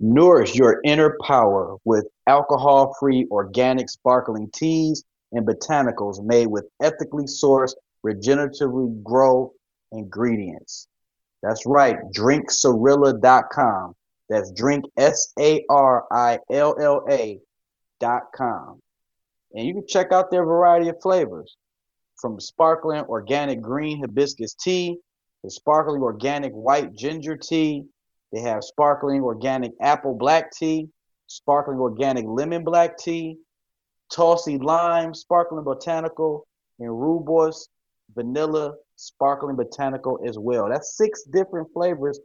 Nourish your inner power with alcohol-free organic sparkling teas and botanicals made with ethically sourced, regeneratively grown ingredients. That's right, drinksarilla.com. That's drink S A R I L L A dot com. And you can check out their variety of flavors from sparkling organic green hibiscus tea, to sparkling organic white ginger tea, they have sparkling organic apple black tea, sparkling organic lemon black tea, Tulsi lime, sparkling botanical, and rooibos vanilla sparkling botanical as well. That's six different flavors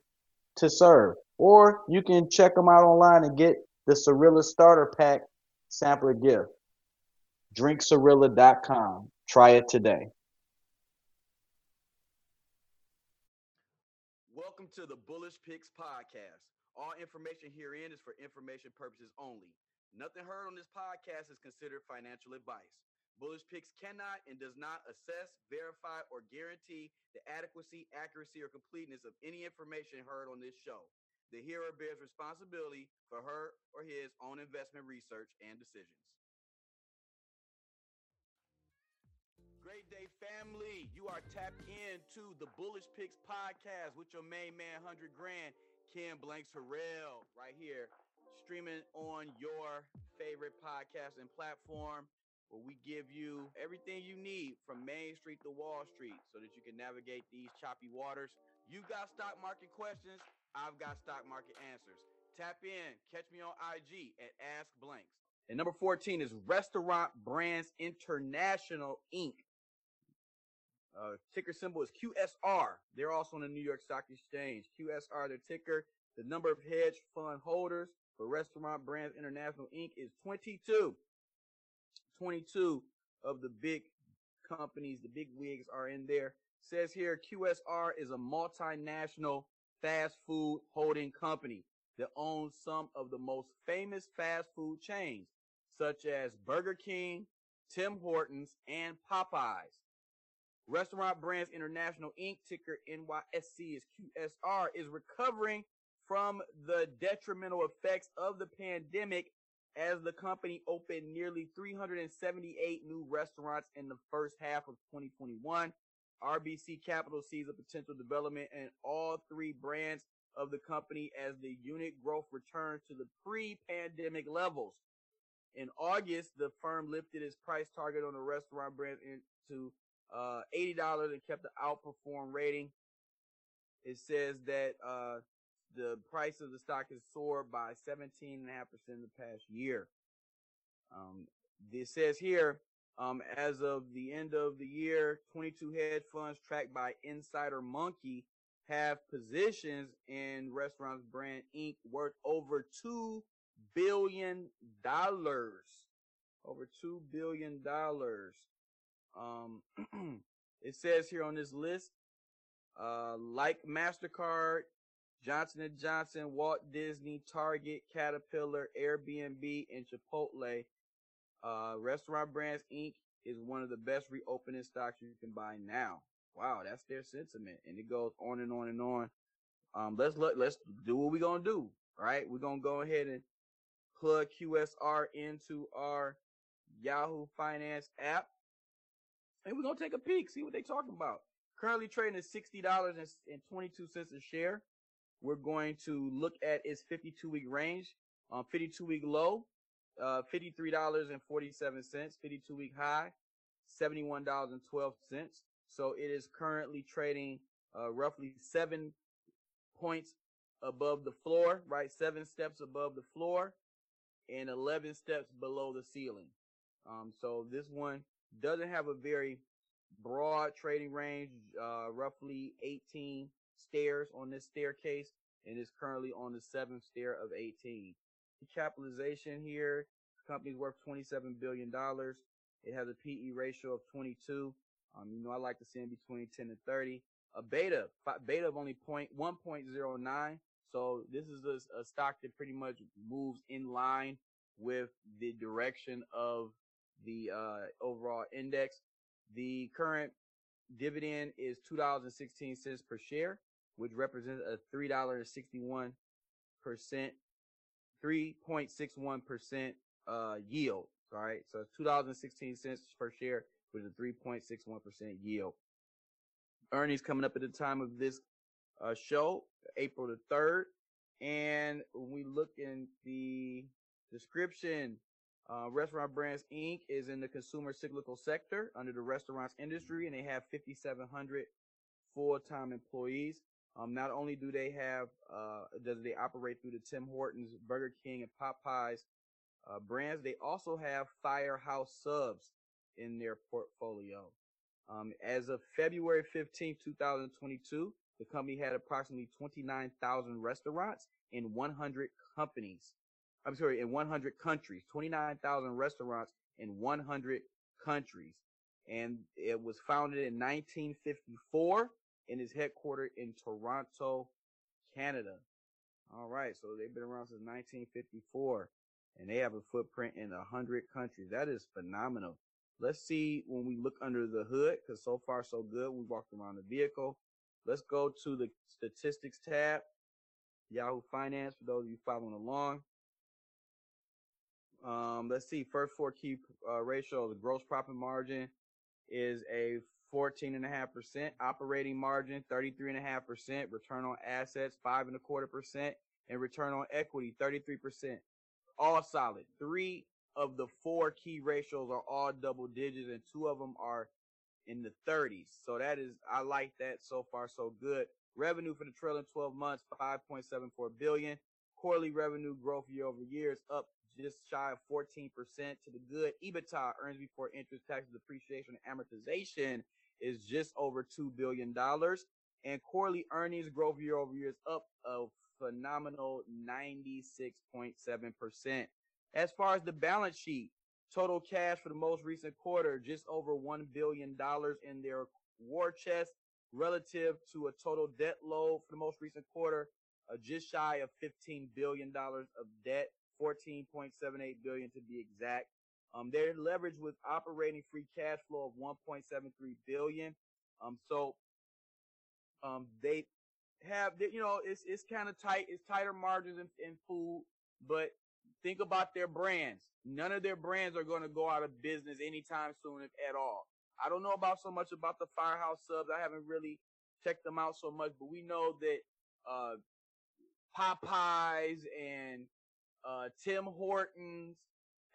to serve. Or you can check them out online and get the Sarilla Starter Pack sampler gift. DrinkSarilla.com. Try it today. To the Bullish Picks podcast. All information herein is for information purposes only. Nothing heard on this podcast is considered financial advice. Bullish Picks cannot and does not assess, verify, or guarantee the adequacy, accuracy, or completeness of any information heard on this show. The hearer bears responsibility for her or his own investment research and decisions. Day, family. You are tapped into the Bullish Picks podcast with your main man, 100 Grand, Ken Blanks Harrell, right here, streaming on your favorite podcast and platform where we give you everything you need from Main Street to Wall Street so that you can navigate these choppy waters. You got stock market questions, I've got stock market answers. Tap in, catch me on IG at Ask Blanks. And number 14 is Restaurant Brands International Inc. Uh, ticker symbol is QSR. They're also on the New York Stock Exchange. QSR, their ticker. The number of hedge fund holders for Restaurant Brands International Inc. is 22. 22 of the big companies, the big wigs are in there. Says here QSR is a multinational fast food holding company that owns some of the most famous fast food chains, such as Burger King, Tim Hortons, and Popeyes. Restaurant Brands International Inc., ticker NYSE is QSR, is recovering from the detrimental effects of the pandemic as the company opened nearly 378 new restaurants in the first half of 2021. RBC Capital sees a potential development in all three brands of the company as the unit growth returns to the pre-pandemic levels. In August, the firm lifted its price target on the restaurant brand to uh, $80 and kept the outperform rating. It says that uh, the price of the stock has soared by 17.5% in the past year. Um, it says here, um, as of the end of the year, 22 hedge funds tracked by Insider Monkey have positions in Restaurants Brand Inc. worth over $2 billion. Over $2 billion. Um, it says here on this list, uh, like MasterCard, Johnson & Johnson, Walt Disney, Target, Caterpillar, Airbnb, and Chipotle. Uh, Restaurant Brands Inc. is one of the best reopening stocks you can buy now. Wow, that's their sentiment, and it goes on and on and on. Um, let's look. Let's do what we're gonna do. Right, we're gonna go ahead and plug QSR into our Yahoo Finance app, and we're gonna take a peek, see what they're talking about. Currently trading at sixty dollars and twenty two cents a share. We're going to look at its 52 week range. Um, 52 week low, uh, $53.47, 52 week high, $71.12. So it is currently trading, uh, roughly seven points above the floor, right? Seven steps above the floor and 11 steps below the ceiling. Um, so this one doesn't have a very broad trading range, uh, roughly 18 stairs on this staircase and is currently on the seventh stair of 18. The capitalization here, company's worth $27 billion. It has a PE ratio of 22. Um, you know, I like to see in between 10 and 30. A beta, beta of only point, 1.09. So this is a, a stock that pretty much moves in line with the direction of the uh, overall index. The current dividend is $2.16 per share which represents a $3.61% 3.61% uh, yield. All right. So $2.16 per share with a 3.61% yield. Earnings coming up at the time of this uh, show, April the 3rd. And when we look in the description, uh, Restaurant Brands Inc. is in the consumer cyclical sector under the restaurants industry, and they have 5,700 full-time employees. Um, not only do they have, uh, does they operate through the Tim Hortons, Burger King, and Popeyes uh, brands, they also have Firehouse Subs in their portfolio. Um, as of February 15, 2022, the company had approximately 29,000 restaurants in 100 companies. I'm sorry, in 100 countries, 29,000 restaurants in 100 countries. And it was founded in 1954 and is headquartered in Toronto, Canada. All right. So they've been around since 1954 and they have a footprint in 100 countries. That is phenomenal. Let's see when we look under the hood because so far so good. We walked around the vehicle. Let's go to the statistics tab. Yahoo Finance for those of you following along. Um, let's see. First four key uh, ratios: the gross profit margin is a 14.5%, operating margin 33.5%, return on assets five and a quarter percent, and return on equity 33%. All solid. Three of the four key ratios are all double digits, and two of them are in the 30s. So that is, I like that so far, so good. Revenue for the trailing 12 months, 5.74 billion. Quarterly revenue growth year over year is up just shy of 14% to the good. EBITDA, earnings before interest, taxes, depreciation, and amortization is just over $2 billion. And quarterly earnings growth year over year is up a phenomenal 96.7%. As far as the balance sheet, total cash for the most recent quarter, just over $1 billion in their war chest relative to a total debt load for the most recent quarter, uh, just shy of $15 billion of debt, 14.78 billion to be exact. Um, their leverage with operating free cash flow of 1.73 billion. Um, so, um, they have, you know, it's, it's kind of tight. It's tighter margins in, in food, but think about their brands. None of their brands are going to go out of business anytime soon, if at all. I don't know about so much about the Firehouse subs. I haven't really checked them out so much, but we know that, uh, Popeyes and, uh, Tim Hortons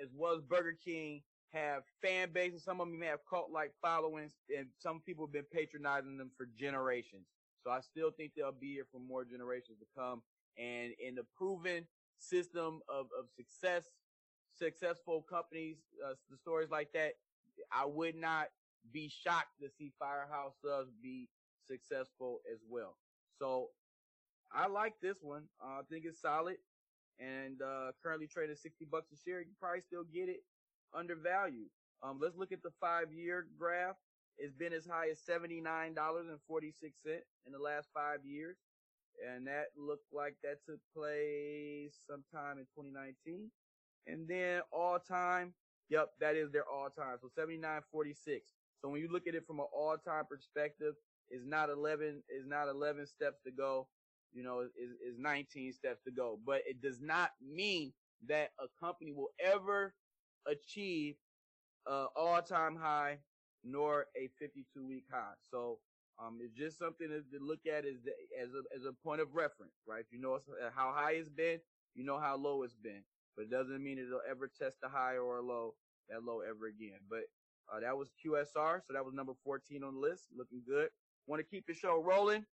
as well as Burger King have fan bases. Some of them may have cult like followings, and some people have been patronizing them for generations. So I still think they'll be here for more generations to come. And in the proven system of, of success, successful companies, uh, the stories like that, I would not be shocked to see Firehouse Subs be successful as well. So I like this one. Uh, I think it's solid and uh, currently trading 60 bucks a share, you probably still get it undervalued. Um, let's look at the five year graph. It's been as high as $79.46 in the last five years. And that looked like that took place sometime in 2019. And then all time, yep, that is their all time. So 79.46. So when you look at it from an all time perspective, it's not 11, is not 11 steps to go you know, is, is 19 steps to go. But it does not mean that a company will ever achieve a all-time high nor a 52 week high. So, um, it's just something to, to look at as the, as a, as a point of reference, right? You know uh, how high it's been, you know how low it's been, but it doesn't mean it'll ever test a high or a low, that low ever again. But, uh, that was QSR. So that was number 14 on the list. Looking good. Want to keep the show rolling.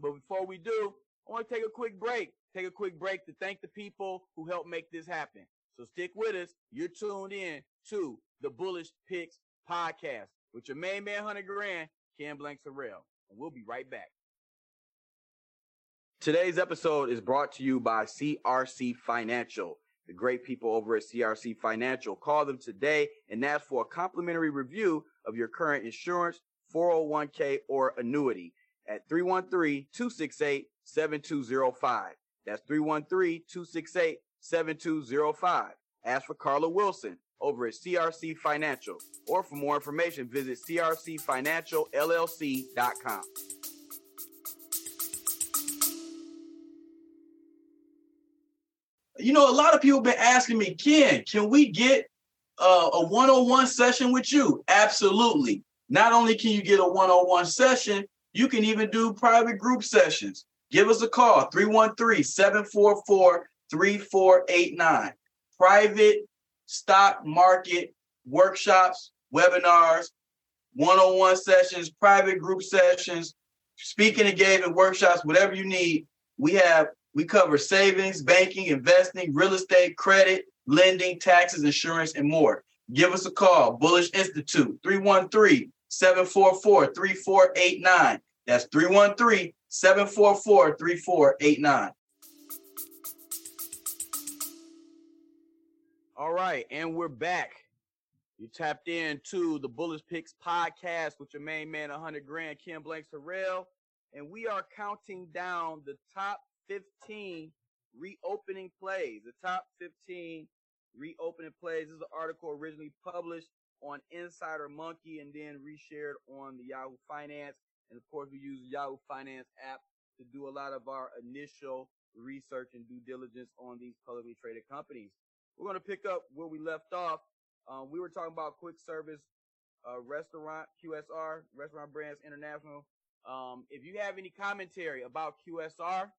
But before we do, I want to take a quick break. Take a quick break to thank the people who helped make this happen. So stick with us. You're tuned in to the Bullish Picks podcast with your main man, 100 Grand, Ken Blanks Sorrell. And we'll be right back. Today's episode is brought to you by CRC Financial. The great people over at CRC Financial. Call them today and ask for a complimentary review of your current insurance, 401k, or annuity at 313-268-7205. That's 313-268-7205. Ask for Carla Wilson over at CRC Financial. Or for more information, visit crcfinancialllc.com. you know, a lot of people been asking me, Ken, can we get uh, a one-on-one session with you? Absolutely. Not only can you get a one-on-one session, you can even do private group sessions. Give us a call, 313-744-3489. Private stock market workshops, webinars, one-on-one sessions, private group sessions, speaking engagement workshops, whatever you need. We have we cover savings, banking, investing, real estate, credit, lending, taxes, insurance, and more. Give us a call, Bullish Institute, 313 744 3489. That's 313 744 3489. All right, and we're back. You tapped into the Bullish Picks podcast with your main man, 100 grand, Ken Blanks Harrell, and we are counting down the top 15 reopening plays. The top 15 reopening plays. This is an article originally published on Insider Monkey and then reshared on the Yahoo Finance. And of course, we use Yahoo Finance app to do a lot of our initial research and due diligence on these publicly traded companies. We're going to pick up where we left off. Um, we were talking about quick service uh, restaurant, QSR, Restaurant Brands International. Um, if you have any commentary about QSR,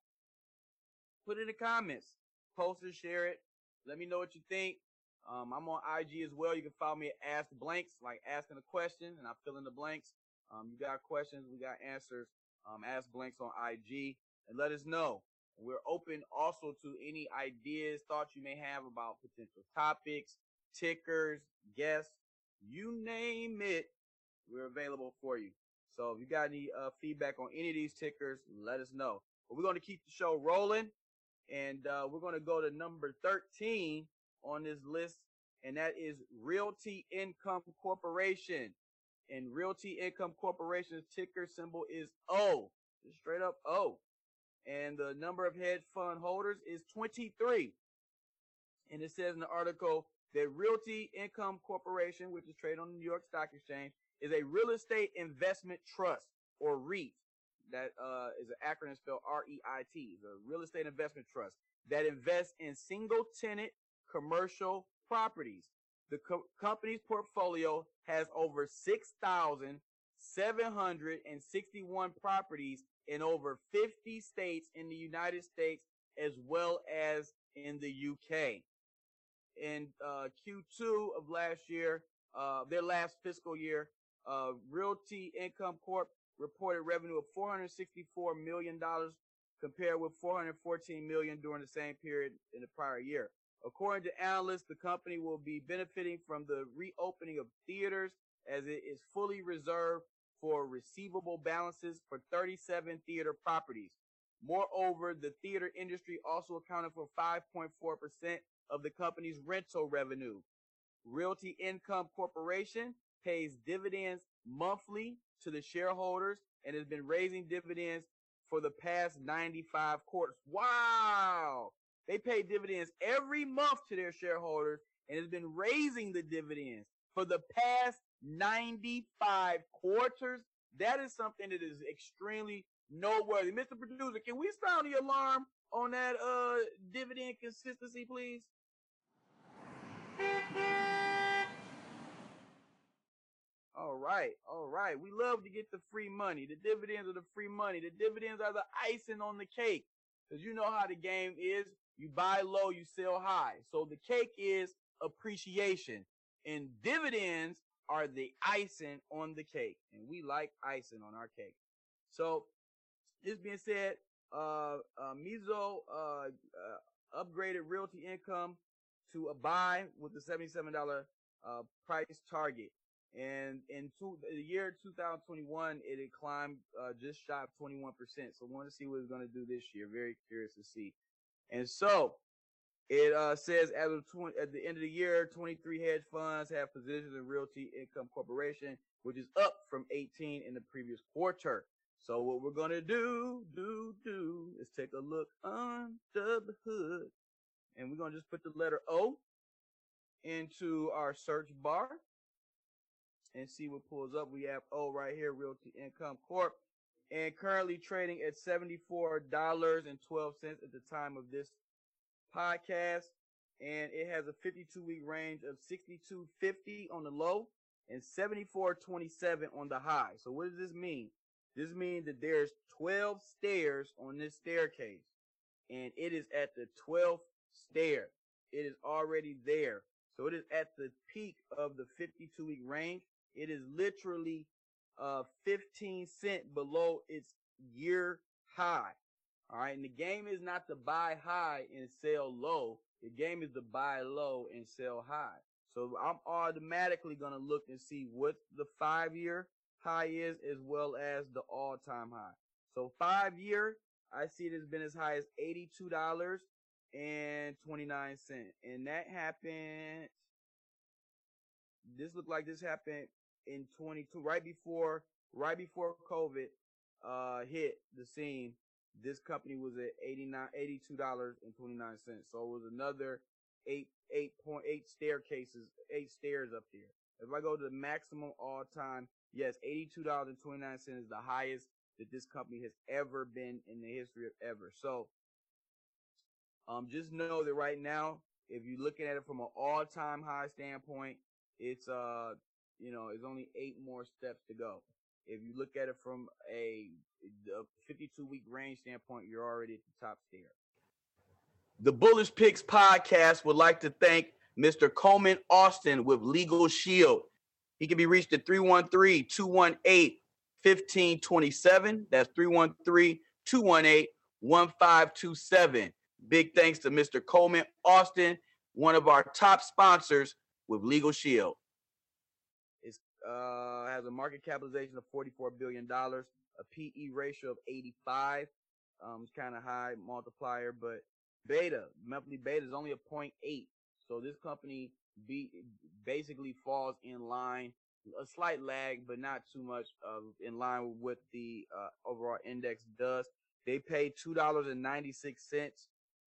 put it in the comments, post it, share it. Let me know what you think. Um, I'm on IG as well. You can follow me at Ask Blanks, like asking a question, and I fill in the blanks. Um, you got questions, we got answers. Um, Ask Blanks on IG, and let us know. We're open also to any ideas, thoughts you may have about potential topics, tickers, guests, you name it. We're available for you. So if you got any uh, feedback on any of these tickers, let us know. But we're going to keep the show rolling. And uh, we're going to go to number 13 on this list, and that is Realty Income Corporation. And Realty Income Corporation's ticker symbol is O, just straight up O. And the number of hedge fund holders is 23. And it says in the article that Realty Income Corporation, which is traded on the New York Stock Exchange, is a real estate investment trust or REIT that uh, is an acronym spelled R-E-I-T, the Real Estate Investment Trust, that invests in single tenant commercial properties. The co- company's portfolio has over 6,761 properties in over 50 states in the United States as well as in the UK. In uh, Q2 of last year, uh, their last fiscal year, uh, Realty Income Corp reported revenue of $464 million compared with $414 million during the same period in the prior year. According to analysts, the company will be benefiting from the reopening of theaters as it is fully reserved for receivable balances for 37 theater properties. Moreover, the theater industry also accounted for 5.4% of the company's rental revenue. Realty Income Corporation pays dividends monthly to the shareholders and has been raising dividends for the past 95 quarters. Wow. They pay dividends every month to their shareholders and has been raising the dividends for the past 95 quarters. That is something that is extremely noteworthy. Mr. Producer, can we sound the alarm on that uh dividend consistency, please? All right, all right. We love to get the free money. The dividends are the free money. The dividends are the icing on the cake. Because you know how the game is. You buy low, you sell high. So the cake is appreciation. And dividends are the icing on the cake. And we like icing on our cake. So this being said, uh, uh Mizuho, uh, uh, upgraded realty income to a buy with the $77 uh, price target. And in two, the year 2021, it had climbed uh, just shy of 21%. So I want to see what it's going to do this year. Very curious to see. And so it uh, says as of 20, at the end of the year, 23 hedge funds have positions in Realty Income Corporation, which is up from 18 in the previous quarter. So what we're to do, do, do is take a look under the hood and we're to just put the letter O into our search bar and see what pulls up. We have O right here, Realty Income Corp, and currently trading at $74.12 at the time of this podcast, and it has a 52 week range of 62.50 on the low and 74.27 on the high. So what does this mean? This means that there's 12 stairs on this staircase, and it is at the 12th stair. It is already there. So it is at the peak of the 52 week range. It is literally uh 15 cent below its year high. All right. And the game is not to buy high and sell low. The game is to buy low and sell high. So I'm automatically going to look and see what the five year high is as well as the all time high. So five year, I see it has been as high as $82 and 29 cents. And that happened. This looked like this happened in 22, right before, right before COVID, uh, hit the scene. This company was at 89, $82 and 29 cents. So it was another eight, eight point eight staircases, eight stairs up there. If I go to the maximum all time, yes, $82.29 is the highest that this company has ever been in the history of ever. So, um, just know that right now, if you're looking at it from an all-time high standpoint, it's uh, you know, it's only eight more steps to go. If you look at it from a, a 52 week range standpoint, you're already at the top stair. The Bullish Picks podcast would like to thank Mr. Coleman Austin with Legal Shield. He can be reached at 313 218 1527. That's 313 218 1527. Big thanks to Mr. Coleman Austin, one of our top sponsors with Legal Shield. Uh, has a market capitalization of $44 billion, a PE ratio of 85. Um, it's kind of high multiplier, but beta, monthly beta is only a 0.8. So this company be, basically falls in line, a slight lag, but not too much of in line with what the uh, overall index does. They pay $2.96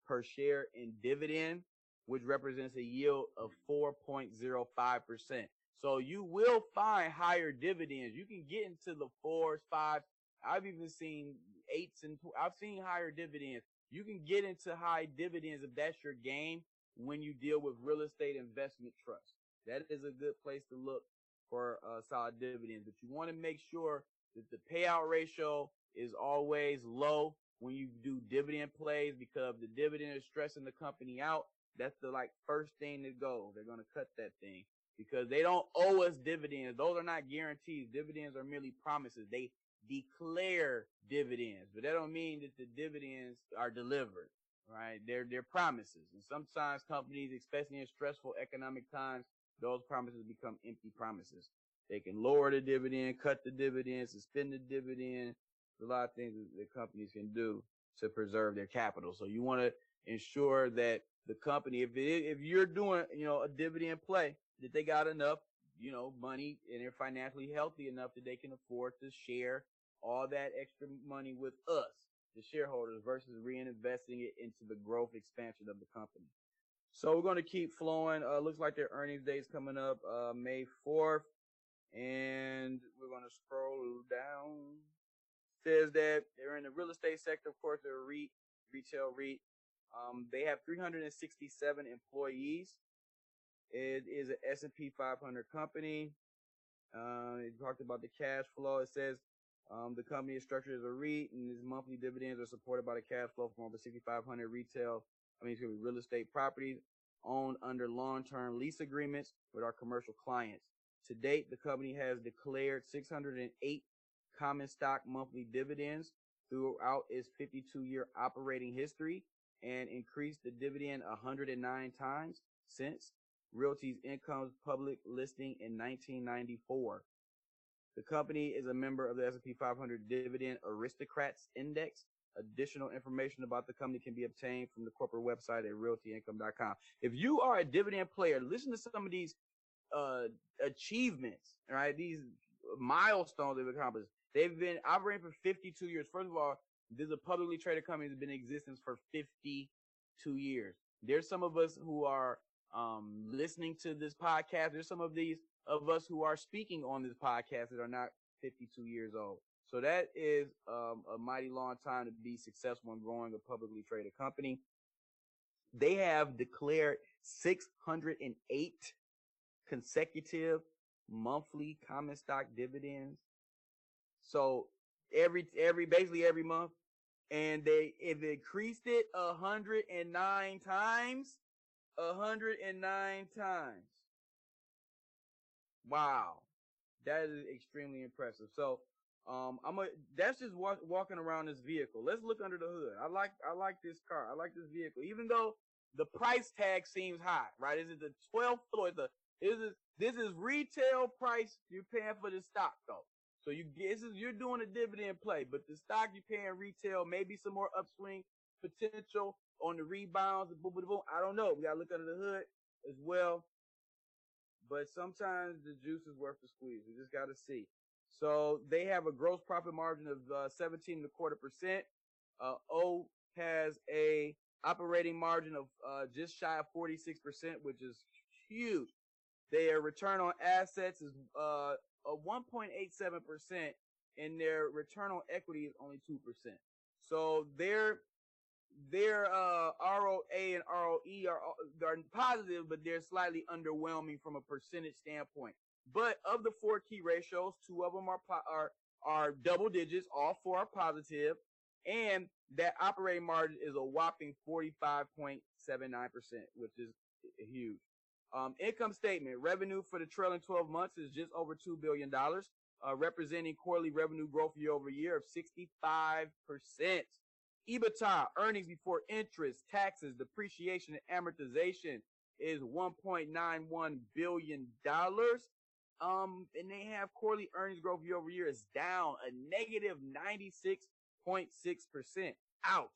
per share in dividend, which represents a yield of 4.05%. So you will find higher dividends. You can get into the fours, fives. I've even seen eights and I've seen higher dividends. You can get into high dividends if that's your game when you deal with real estate investment trust. That is a good place to look for uh, solid dividends. But you want to make sure that the payout ratio is always low when you do dividend plays because the dividend is stressing the company out. That's the like first thing to go. They're going to cut that thing because they don't owe us dividends. Those are not guarantees. Dividends are merely promises. They declare dividends, but that don't mean that the dividends are delivered, right? They're, they're promises. And sometimes companies, especially in stressful economic times, those promises become empty promises. They can lower the dividend, cut the dividend, suspend the dividend. There's a lot of things that companies can do to preserve their capital. So you want to ensure that the company, if it, if you're doing, you know, a dividend play, that they got enough, you know, money and they're financially healthy enough that they can afford to share all that extra money with us, the shareholders, versus reinvesting it into the growth expansion of the company. So we're going to keep flowing. Uh, looks like their earnings day is coming up, uh, May 4th. And we're going to scroll down. Says that they're in the real estate sector. Of course, they're a REIT, retail REIT. Um, they have 367 employees. It is an S&P 500 company. Uh, it talked about the cash flow. It says um, the company is structured as a REIT, and its monthly dividends are supported by the cash flow from over 6,500 retail, I mean, excuse me, real estate properties owned under long-term lease agreements with our commercial clients. To date, the company has declared 608 common stock monthly dividends throughout its 52-year operating history and increased the dividend 109 times since Realty's Income's public listing in 1994. The company is a member of the S&P 500 Dividend Aristocrats Index. Additional information about the company can be obtained from the corporate website at realtyincome.com. If you are a dividend player, listen to some of these uh, achievements, right? These milestones they've accomplished. They've been operating for 52 years. First of all, there's a publicly traded company that's been in existence for 52 years. There's some of us who are um, listening to this podcast. There's some of these of us who are speaking on this podcast that are not 52 years old. So that is um, a mighty long time to be successful in growing a publicly traded company. they have declared 608 consecutive monthly common stock dividends. So every every basically every month, and they have increased it 109 times. 109 times. Wow, that is extremely impressive. So um, I'm a, that's just walk, walking around this vehicle. Let's look under the hood. I like, I like this car. I like this vehicle, even though the price tag seems high, right? Is it the 12th floor? The, is it, this is retail price you're paying for the stock though. So you is, you're doing a dividend play, but the stock you're paying retail, maybe some more upswing potential on the rebounds, boom, boom, boom. I don't know. We gotta look under the hood as well. But sometimes the juice is worth the squeeze. We just gotta see. So they have a gross profit margin of uh, 17 and a quarter percent. Uh, o has a operating margin of uh, just shy of 46 percent, which is huge. Their return on assets is uh, a 1.87 percent, and their return on equity is only two percent. So their their uh, ROA and ROE are, are positive, but they're slightly underwhelming from a percentage standpoint. But of the four key ratios, two of them are are are double digits. All four are positive, and that operating margin is a whopping 45.79%, which is huge. Um, income statement revenue for the trailing 12 months is just over $2 billion, uh, representing quarterly revenue growth year over year of 65%. EBITDA, earnings before interest, taxes, depreciation, and amortization is $1.91 billion. Um, and they have quarterly earnings growth year over year is down a negative 96.6%. Ouch.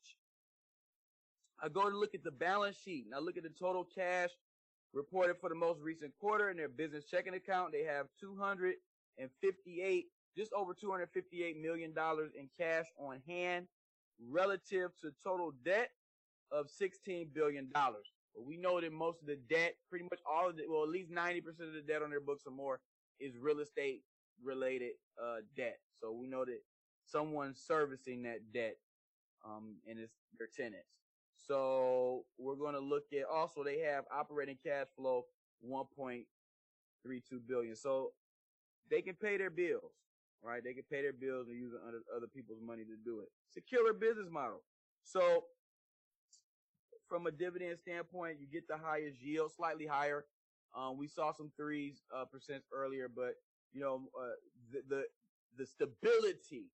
I go to look at the balance sheet. Now look at the total cash reported for the most recent quarter in their business checking account. They have 258, just over 258 million dollars in cash on hand relative to total debt of 16 billion dollars. But we know that most of the debt, pretty much all of it, well, at least 90% of the debt on their books or more is real estate related uh, debt. So we know that someone's servicing that debt, um, and it's their tenants. So we're going to look at also they have operating cash flow 1.32 billion. So they can pay their bills, right? They can pay their bills and use other, people's money to do it. Secure business model. So from a dividend standpoint, you get the highest yield, slightly higher um, we saw some threes uh, percent earlier, but you know uh, the, the the stability.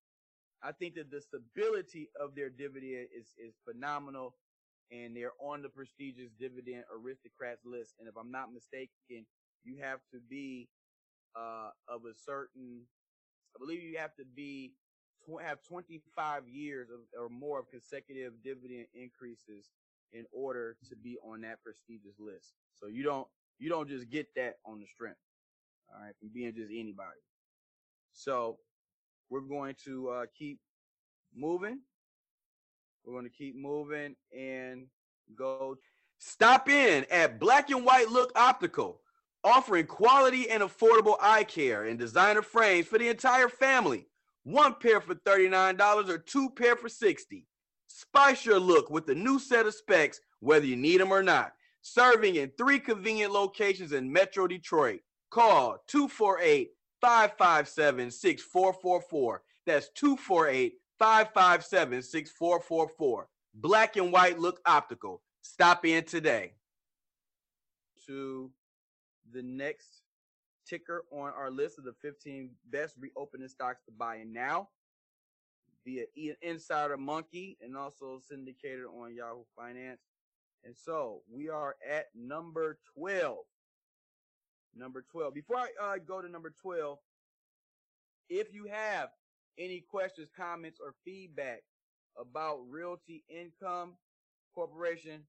I think that the stability of their dividend is is phenomenal, and they're on the prestigious dividend aristocrats list. And if I'm not mistaken, you have to be uh, of a certain. I believe you have to be have 25 years of, or more of consecutive dividend increases in order to be on that prestigious list. So you don't you don't just get that on the strength. All right, from being just anybody. So we're going to uh, keep moving. We're going to keep moving and go. Stop in at Black and White Look Optical, offering quality and affordable eye care and designer frames for the entire family. One pair for $39 or two pair for 60. Spice your look with a new set of specs, whether you need them or not serving in three convenient locations in Metro Detroit. Call 248 557 6444. That's 248 557 6444. Black and white look optical. Stop in today. To the next ticker on our list of the 15 best reopening stocks to buy in now via Insider Monkey and also syndicated on Yahoo Finance. And so we are at number 12. Number 12. Before I uh, go to number 12, if you have any questions, comments, or feedback about Realty Income Corporation,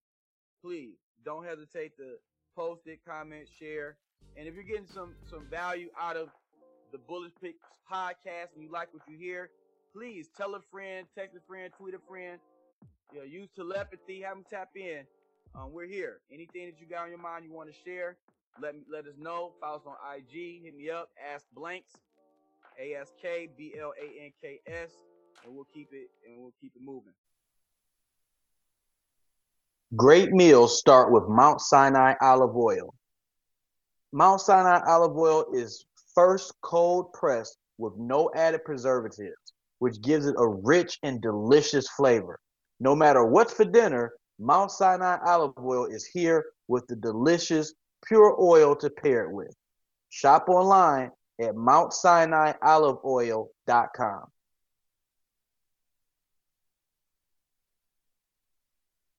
please don't hesitate to post it, comment, share. And if you're getting some some value out of the Bullish Picks podcast and you like what you hear, please tell a friend, text a friend, tweet a friend. You know, use telepathy, have them tap in um, we're here. Anything that you got on your mind you want to share, let me let us know. Follow us on IG. Hit me up. Ask Blanks. A S K B L A N K S, and we'll keep it and we'll keep it moving. Great meals start with Mount Sinai olive oil. Mount Sinai olive oil is first cold pressed with no added preservatives, which gives it a rich and delicious flavor. No matter what's for dinner, Mount Sinai olive oil is here with the delicious pure oil to pair it with. Shop online at MountSinaiOliveOil.com.